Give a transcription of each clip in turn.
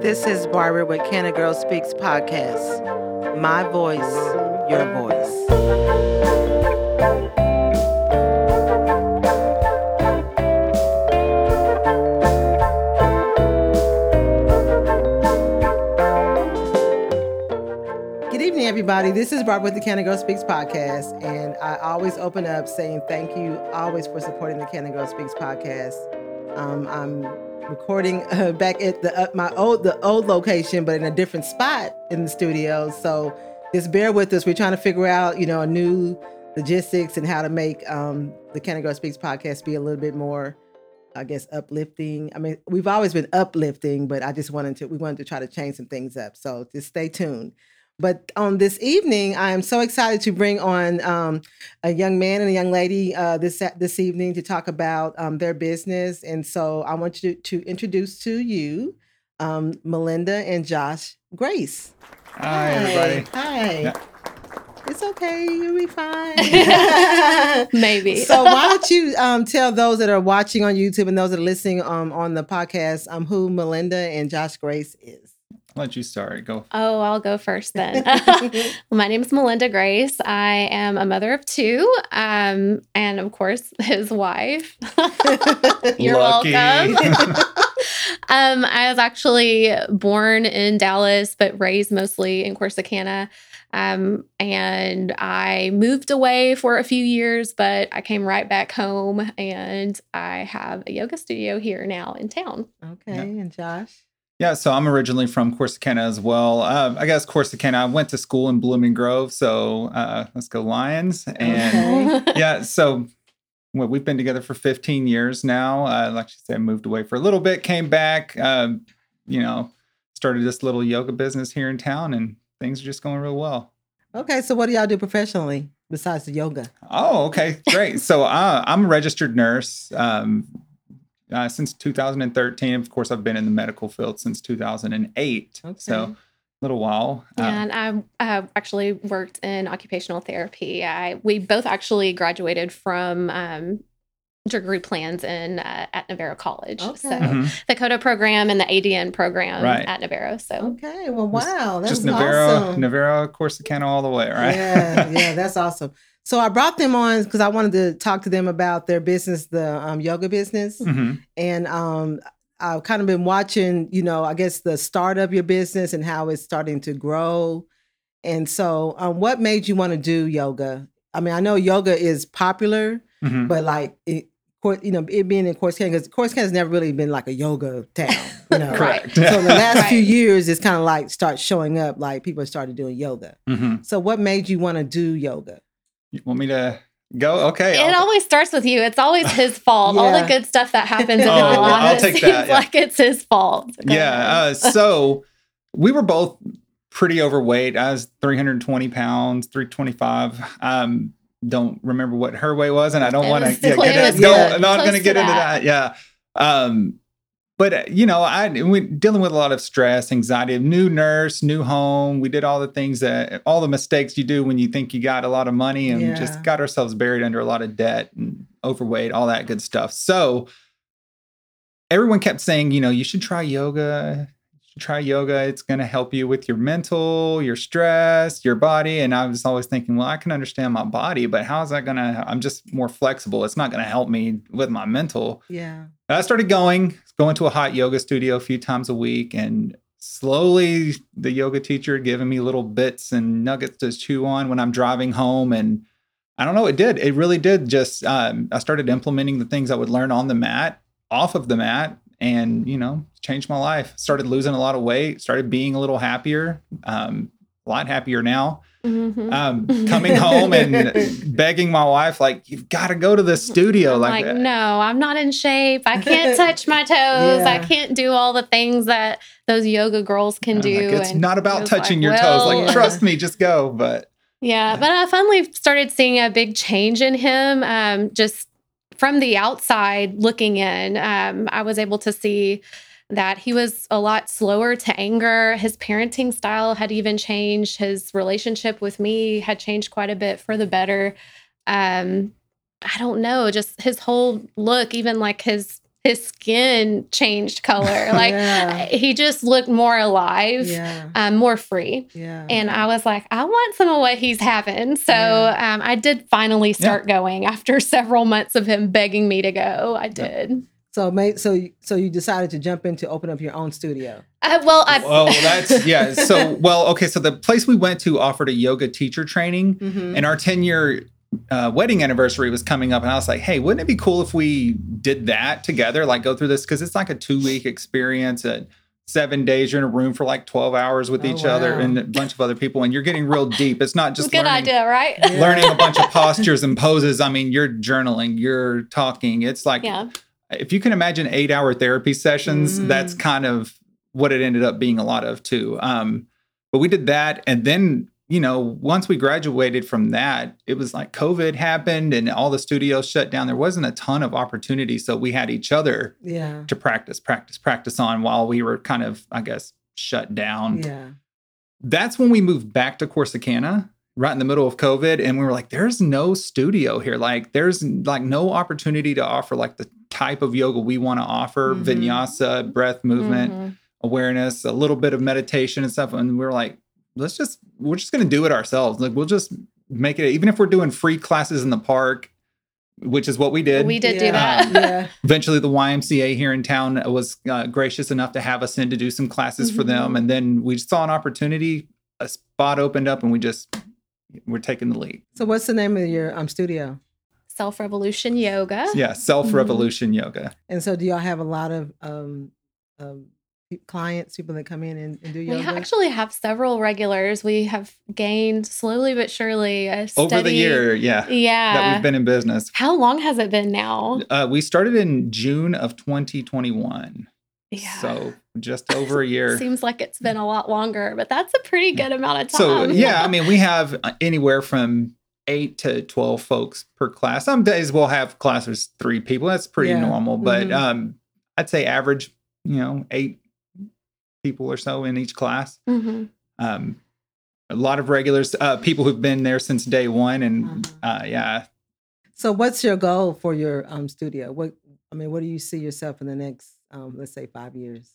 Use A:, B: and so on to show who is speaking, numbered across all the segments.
A: This is Barbara with Can a Girl Speaks podcast. My voice, your voice. Everybody. This is Barbara with the Can Girl Speaks podcast, and I always open up saying thank you always for supporting the Can Girl Speaks podcast. Um, I'm recording uh, back at the uh, my old the old location, but in a different spot in the studio. So just bear with us. We're trying to figure out, you know, a new logistics and how to make um, the Can Girl Speaks podcast be a little bit more, I guess, uplifting. I mean, we've always been uplifting, but I just wanted to we wanted to try to change some things up. So just stay tuned. But on this evening, I am so excited to bring on um, a young man and a young lady uh, this this evening to talk about um, their business. And so I want you to, to introduce to you um, Melinda and Josh Grace.
B: Hi, everybody.
A: Hi.
B: Yeah.
A: It's okay. You'll be fine.
C: Maybe.
A: so why don't you um, tell those that are watching on YouTube and those that are listening um, on the podcast um, who Melinda and Josh Grace is?
B: I'll let you start. Go.
C: Oh, I'll go first then. my name is Melinda Grace. I am a mother of two, um, and of course, his wife. You're welcome. um, I was actually born in Dallas, but raised mostly in Corsicana. Um, and I moved away for a few years, but I came right back home, and I have a yoga studio here now in town.
A: Okay,
B: Yeah.
A: and Josh.
B: Yeah, so I'm originally from Corsicana as well. Uh, I guess Corsicana. I went to school in Blooming Grove, so uh, let's go Lions. And
A: Okay.
B: yeah, so well, we've been together for 15 years now. Uh, like she said, I moved away for a little bit, came back. Um, you know, started this little yoga business here in town, and things are just going real well.
A: Okay, so what do y'all do professionally besides the yoga?
B: Oh, okay, great. so uh, I'm a registered nurse um, uh, since 2013. Of course, I've been in the medical field since 2008.
A: Okay.
B: So a little while. Uh,
C: And I uh, actually worked in occupational therapy. I we both actually graduated from um, degree plans in uh, at Navarro College.
A: Okay.
C: So
B: mhm.
C: the CODA program and the ADN program
B: Right.
C: at Navarro. So
A: Okay, well, wow, that's
B: just Navarro,
A: awesome.
B: Navarro, Corsicana, all the way, right?
A: Yeah, yeah, that's awesome. So I brought them on because I wanted to talk to them about their business, the um, yoga business,
B: Mhm.
A: and um, I've kind of been watching, you know, I guess the start of your business and how it's starting to grow. And so, um, what made you want to do yoga? I mean, I know yoga is popular,
B: Mhm.
A: but like, it, you know, it being in Corsicana, because Corsicana has never really been like a yoga town, you know.
B: Correct.
A: So in the last few years, it's kind of like start showing up, like people started doing yoga.
B: Mhm.
A: So what made you want to do yoga?
B: You want me to go? Okay.
C: it
B: I'll-
C: always starts with you. It's always his fault. All the good stuff that happens in
B: Oh,
C: your
B: well,
C: life,
B: I'll
C: it
B: take
C: seems
B: that, yeah.
C: like it's his fault. Go
B: yeah. Uh, so we were both pretty overweight. I was 320 pounds, 325. Um, don't remember what her weight was, and I don't want to yeah,
C: close-
B: get
A: it
B: it.
A: was
B: Go,
A: close
B: I'm not going to
C: to
B: get into
C: that.
B: that. Yeah. Um, but uh, you know, I we dealing with a lot of stress, anxiety. New nurse, new home. We did all the things that all the mistakes you do when you think you got a lot of money, and
A: Yeah.
B: just got ourselves buried under a lot of debt and overweight, all that good stuff. So everyone kept saying, you know, you should try yoga. Should try yoga. It's going to help you with your mental, your stress, your body. And I was always thinking, well, I can understand my body, but how is that going to? I'm just more flexible. It's not going to help me with my mental.
A: Yeah.
B: And I started going, going to a hot yoga studio a few times a week, and slowly the yoga teacher giving me little bits and nuggets to chew on when I'm driving home. And I don't know, it did. It really did. Just um, I started implementing the things I would learn on the mat, off of the mat, and you know, changed my life. Started losing a lot of weight. Started being a little happier. Um, a lot happier now.
C: Mhm.
B: Um, coming home and begging my wife, like, you've got to go to the studio.
C: I'm
B: like,
C: like,
B: uh,
C: no, I'm not in shape. I can't touch my toes. I can't do all the things that those yoga girls can
B: I'm
C: do.
B: like, it's
C: And
B: not about touching
C: like,
B: your toes.
C: well,
B: Like, trust me, just go. But
C: Yeah, but I finally started seeing a big change in him. Um, just from the outside looking in, um, I was able to see that he was a lot slower to anger. His parenting style had even changed. His relationship with me had changed quite a bit for the better. Um, I don't know, just his whole look, even like his his skin changed color. Like
A: Yeah.
C: he just looked more alive,
A: Yeah.
C: um, more free.
A: Yeah.
C: And I was like, I want some of what he's having. So um, I did finally start going after several months of him begging me to go. I did.
A: So, mate, so you- so you decided to jump in to open up your own studio.
C: Uh, well, I.
B: well, that's yeah. So, well, okay. So the place we went to offered a yoga teacher training,
A: Mm-hmm.
B: and our 10 year uh, wedding anniversary was coming up and i was like hey wouldn't it be cool if we did that together like go through this because it's like a two week experience at seven days you're in a room for like 12 hours with
A: Oh,
B: each other and a bunch of other people and you're getting real deep it's not just
C: good
B: learning,
C: idea, right?
A: Yeah.
B: learning a bunch of postures and poses i mean you're journaling you're talking it's like
C: Yeah.
B: If you can imagine eight hour therapy sessions,
A: Mm.
B: that's kind of what it ended up being a lot of too. Um, but we did that. And then, you know, once we graduated from that, it was like COVID happened and all the studios shut down. There wasn't a ton of opportunity. So we had each other
A: Yeah.
B: to practice, practice, practice on while we were kind of, I guess, shut down.
A: Yeah.
B: That's when we moved back to Corsicana right in the middle of COVID. And we were like, there's no studio here. Like, there's like no opportunity to offer like the type of yoga we want to offer
A: Mhm.
B: vinyasa, breath movement,
C: Mhm.
B: awareness, a little bit of meditation and stuff. And we're like, let's just, we're just going to do it ourselves. Like, we'll just make it, even if we're doing free classes in the park, which is what we did.
C: We did do
A: Yeah.
C: that.
A: Yeah.
B: Eventually, the YMCA here in town was uh, gracious enough to have us in to do some classes for them.
C: Mhm.
B: And then we saw an opportunity, a spot opened up, and we just, we're taking the lead.
A: So, what's the name of your um studio?
C: Self Revolution Yoga.
B: Yeah, self revolution yoga.
A: And so, do y'all have a lot of um, um clients, people that come in and, and do yoga?
C: We actually have several regulars. We have gained slowly but surely a steady,
B: Over the year, yeah,
C: yeah, that
B: we've been in business.
C: How long has it been now?
B: Uh, we started in June of 2021.
C: Yeah.
B: So just over a year.
C: Seems like it's been a lot longer, but that's a pretty good amount of time.
B: So yeah, I mean, we have uh, anywhere from eight to 12 folks per class. Some days we'll have classes three people. That's pretty
A: Yeah.
B: normal, but
A: Mhm.
B: um, I'd say average, you know, eight people or so in each class.
C: Mhm.
B: Um, a lot of regulars, uh, people who've been there since day one, and
A: Uh-huh.
B: uh, yeah,
A: So, what's your goal for your um studio? What I mean, what do you see yourself in the next, um, let's say, five years?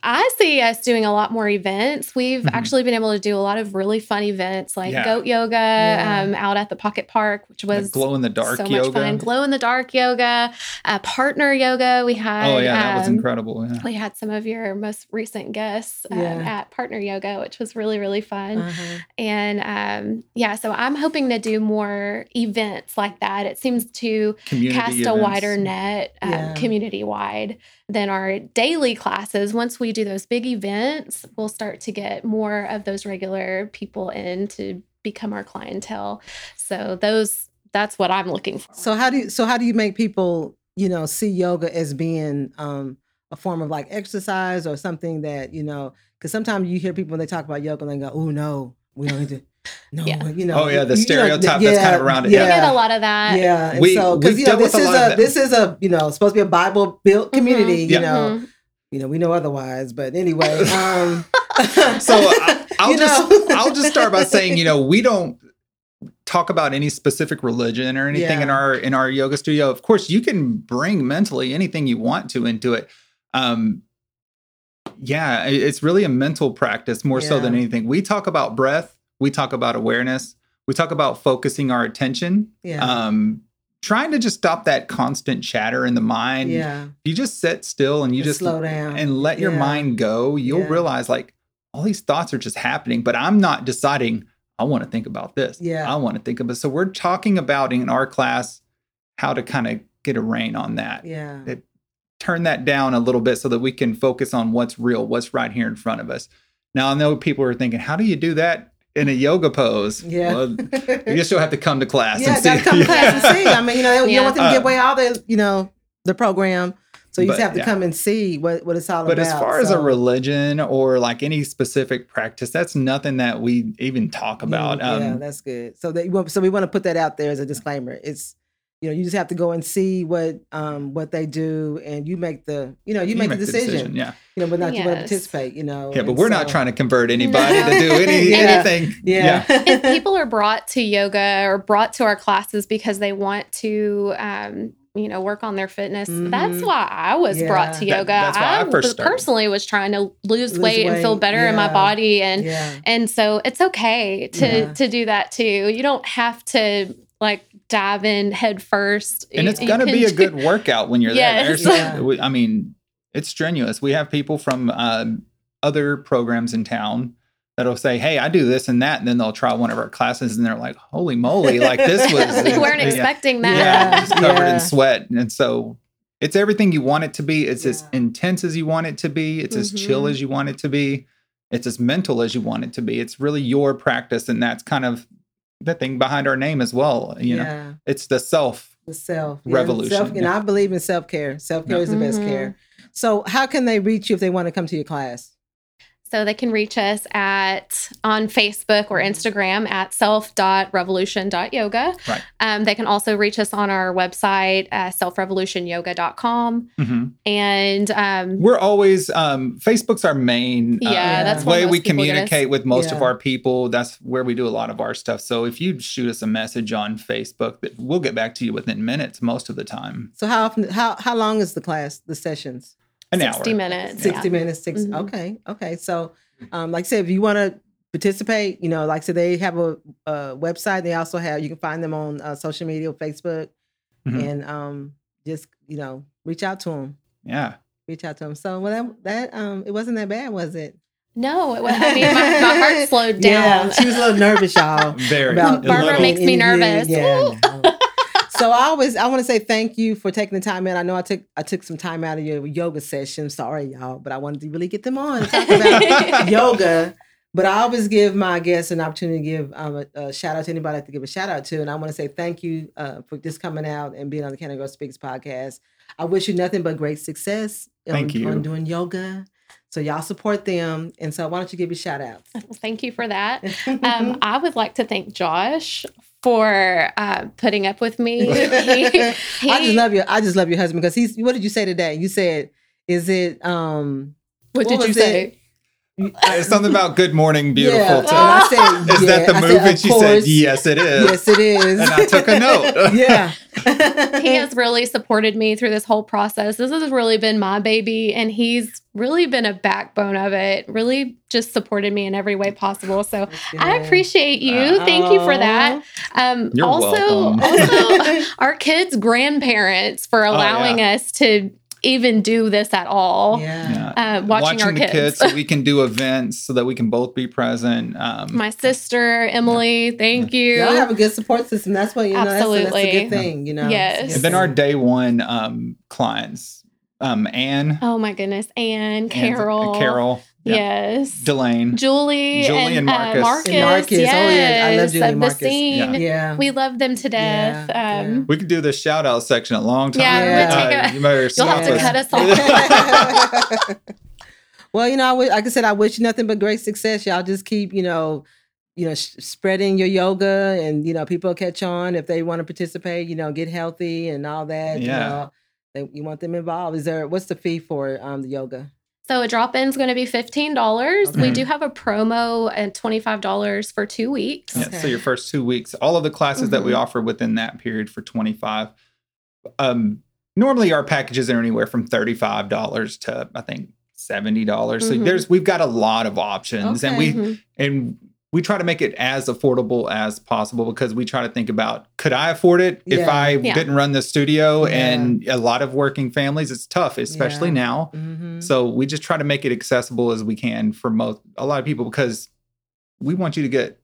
C: I see us doing a lot more events. We've
B: Mhm.
C: actually been able to do a lot of really fun events like
B: Yeah.
C: goat yoga
A: Yeah.
C: um, out at the Pocket Park, which was
B: the glow in the dark
C: so
B: yoga.
C: much fun. Glow in the dark yoga, uh, partner yoga. We had.
B: oh yeah, that was
C: um,
B: incredible. Yeah.
C: We had some of your most recent guests um,
A: Yeah.
C: at Partner Yoga, which was really, really fun.
A: Uh-huh.
C: And um, yeah, so I'm hoping to do more events like that. It seems to
B: Community
C: cast a wider net um,
A: Yeah.
C: community wide than our daily classes. Once we do those big events, we'll start to get more of those regular people in to become our clientele. So those that's what I'm looking for.
A: So, how do you so how do you make people you know see yoga as being um a form of like exercise or something that you know? Because sometimes you hear people when they talk about yoga and they go, "Oh no, we don't need to." No,
C: Yeah.
A: you know.
B: Oh, yeah, the
A: you- you know,
B: stereotype that's kind of around it,
C: We
B: yeah.
C: get a lot of that.
A: Yeah, and
B: We-
A: so because you know this
B: a
A: is
B: lot
A: a this is a you know supposed to be a Bible Belt community. You
B: Yeah.
A: know,
C: Mhm.
A: you know we know otherwise, but anyway. Um,
B: So I, I'll just
A: know?
B: I'll just start by saying, you know, we don't talk about any specific religion or anything in our in our yoga studio. Of course, you can bring mentally anything you want to into it. Um yeah, it's really a mental practice more so than anything. We talk about breath, we talk about awareness, we talk about focusing our attention.
A: yeah,
B: Um trying to just stop that constant chatter in the mind.
A: yeah.
B: You just sit still and you
A: Just
B: just
A: slow down
B: and let your
A: Yeah.
B: mind go, you'll
A: Yeah.
B: realize like all these thoughts are just happening, but I'm not deciding I want to think about this.
A: Yeah.
B: I want to think about so we're talking about in our class how to kind of get a rein on that.
A: Yeah.
B: It- Turn that down a little bit so that we can focus on what's real, what's right here in front of us. Now I know people are thinking, how do you do that in a yoga pose?
A: Yeah.
B: Well, you just still have to come to class
A: yeah,
B: and see.
A: come to class and see. I mean, you know, you
C: Yeah.
A: don't want them to give away all the, you know, the program. So you just have to
B: yeah.
A: come and see what, what it's all
B: But
A: about.
B: But as far as a religion or like any specific practice, that's nothing that we even talk about.
A: yeah,
B: Um,
A: yeah, that's good. So that you want, so we want to put that out there as a disclaimer. It's you know, you just have to go and see what um what they do, and you make the you know you, make, the decision.
B: Yeah,
A: You know, but not you want to participate. You know.
B: yeah, but
A: and
B: we're not trying to convert anybody to do any
A: Yeah.
B: anything.
A: Yeah.
C: if people are brought to yoga or brought to our classes because they want to um you know work on their fitness that's
A: Mhm.
C: why i was brought
A: Yeah.
C: to
B: That-
C: yoga
B: that's why I
C: was-
B: first
C: personally was trying to lose,
A: Lose
C: weight, and feel
A: weight,
C: better in my body and
A: yeah.
C: and so it's okay to
A: Yeah.
C: to do that too you don't have to like dive in head first
B: and
C: You-
B: it's going to be a good workout when you're
C: Yes.
B: there. There's,
A: Yeah.
B: I mean, it's strenuous. We have people from um, other programs in town that'll say, "Hey, I do this and that," and then they'll try one of our classes, and they're like, "Holy moly! Like this was
C: we weren't
B: yeah.
C: expecting that
B: Yeah, just covered
A: Yeah.
B: in sweat, and so it's everything you want it to be. It's as intense as you want it to be. It's as chill
C: Mhm.
B: as you want it to be. It's as mental as you want it to be. It's really your practice, and that's kind of the thing behind our name as well. You know,
A: yeah.
B: it's the self
A: The self yeah,
B: Revolution,
A: Self, and
B: yeah.
A: I believe in self care. Self care
B: Yeah.
A: is the best
C: Mhm.
A: care. So, how can they reach you if they want to come to your class?
C: So they can reach us at on Facebook or Instagram at self.revolution.yoga.
B: Right.
C: Um, they can also reach us on our website, uh, selfrevolutionyoga.com.
B: Mhm.
C: And um,
B: We're always um, Facebook's our main uh,
C: yeah, that's
A: where
C: where
B: way we
C: most people get us.
B: communicate with most of our people. That's where we do a lot of our stuff. So if you shoot us a message on Facebook, that we'll get back to you within minutes most of the time.
A: So, how often? How how long is the class? The sessions?
B: An
C: 60
B: hour.
C: minutes.
A: Sixty
C: yeah.
A: minutes. 6
C: Mhm.
A: Okay. Okay. So, um, like I said, if you want to participate, you know, like I said, they have a, a website. They also have you can find them on uh, social media, Facebook,
B: Mhm.
A: and um, just you know, reach out to them.
B: Yeah.
A: Reach out to them. So, well, that that um, it wasn't that bad, was it?
C: No, it was, I mean, my, my heart slowed down.
A: Yeah, she was a little nervous, y'all.
B: Very.
C: Barbara makes me nervous.
A: Yeah. I know. so I always I want to say thank you for taking the time out. I know I took I took some time out of your yoga session. Sorry, y'all, but I wanted to really get them on and talk about yoga. But I always give my guests an opportunity to give um, a, a shout out to anybody I like to give a shout out to, and I want to say thank you uh, for just coming out and being on the Can I Go Speaks podcast. I wish you nothing but great success
B: Thank
A: on,
B: you.
A: on doing yoga. So y'all support them, and so why don't you give your shout outs?
C: Well, Thank you for that. Um, I would like to thank Josh for uh, putting up with me. He-
A: I just love your I just love your husband because he's what did you say today? You said, is it um
C: what,
A: what
C: did you say?
A: it?
B: It's something about good morning, beautiful.
A: Yeah,
B: too.
A: and I said,
B: Is
A: yeah.
B: that the
A: I
B: move?
A: said,
B: and
A: of
B: she said, yes, it is.
A: Yes, it is.
B: And I took a note.
A: yeah.
C: he has really supported me through this whole process. This has really been my baby, and he's really been a backbone of it. Really, just supported me in every way possible. So I appreciate you. Thank you for that. Um,
B: You're
C: also,
B: welcome.
C: also our kids' grandparents for allowing us to even do this at all.
A: Yeah.
B: Yeah.
C: Uh, watching, our
B: the
C: kids.
B: kids so we can do events so that we can both be present. Um,
C: My sister Emily, thank you.
A: Y'all have a good support system. That's what you know. That's, a- that's a good thing. You know.
C: Yes.
A: It's
B: and then our day one um, clients, um, Anne,
C: oh my goodness, Anne,
B: and
C: Carol,
B: Carol, yeah,
C: yes,
B: Delane.
C: Julie,
B: Julie and
C: uh,
B: Marcus.
C: Marcus,
A: And Marcus. Oh, yeah. I love
C: yes,
A: Julie and Marcus.
C: the scene.
A: Yeah.
C: We love them to death.
A: Yeah,
C: um,
B: We could do the shout out section a long time.
C: Yeah,
A: it would
C: take a-
B: you better
C: You'll have to
B: us.
C: cut us off.
A: well, you know, I wish, like I said, I wish you nothing but great success. Y'all just keep, you know, you know, sh- spreading your yoga, and you know, people catch on if they want to participate. You know, get healthy and all that. You
B: Yeah.
A: know, they, you want them involved. Is there what's the fee for um the yoga?
C: So a drop in is going to be fifteen dollars. We do have a promo at twenty five dollars for two weeks.
B: Yeah,
A: Okay.
B: So your first two weeks, all of the classes that we
C: Mhm.
B: offer within that period for 25. Um, normally our packages are anywhere from $35 to I think $70. So
C: Mhm.
B: there's we've got a lot of options and we
A: Okay.
C: Mhm.
B: and we try to make it as affordable as possible because we try to think about could I afford it if I
C: Yeah.
B: didn't run the studio
A: Yeah.
B: and a lot of working families it's tough especially
A: Yeah.
B: now.
A: Mm-hmm.
B: So we just try to make it accessible as we can for most a lot of people because we want you to get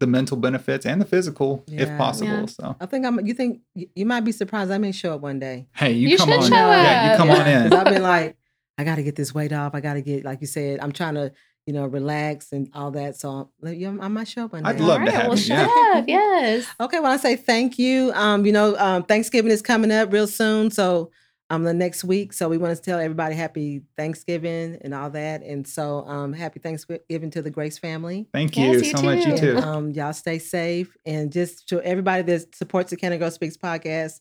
B: the mental benefits and the physical if possible.
C: Yeah.
B: So
A: I think I'm. You think you you might be surprised. I may show up one day.
B: hey, you,
C: You
B: come on.
C: show
B: Yeah, you come on in.
A: I've been like, I got to get this weight off. I got to get, like you said, I'm trying to, you know, relax and all that. So like, yeah, I might show up one day.
B: I'd love to
C: All right,
B: have
C: well,
B: you,
C: shut
B: yeah.
C: up. Yes.
A: Okay, well, I say thank you. Um, you know, um, Thanksgiving is coming up real soon, so um the next week. So we want to tell everybody happy Thanksgiving and all that. And so um happy Thanksgiving to the Grace family.
B: Thank you
C: Yes, you
B: so much. You
C: too.
B: too.
A: And, um, y'all stay safe. And just to everybody that supports the Can I Go Speaks podcast,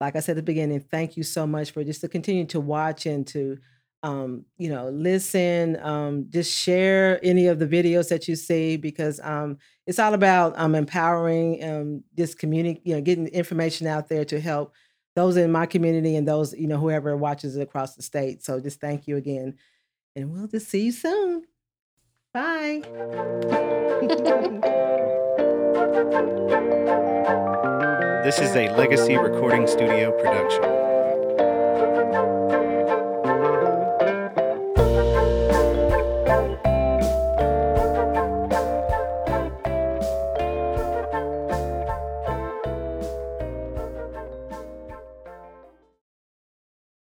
A: like I said at the beginning, thank you so much for just to continue to watch and to um, you know, listen, um, just share any of the videos that you see because um it's all about um empowering um this community, you know, getting information out there to help those in my community and those, you know, whoever watches it across the state. So just thank you again. And we'll just see you soon. Bye.
D: This is a Legacy Recording Studio production.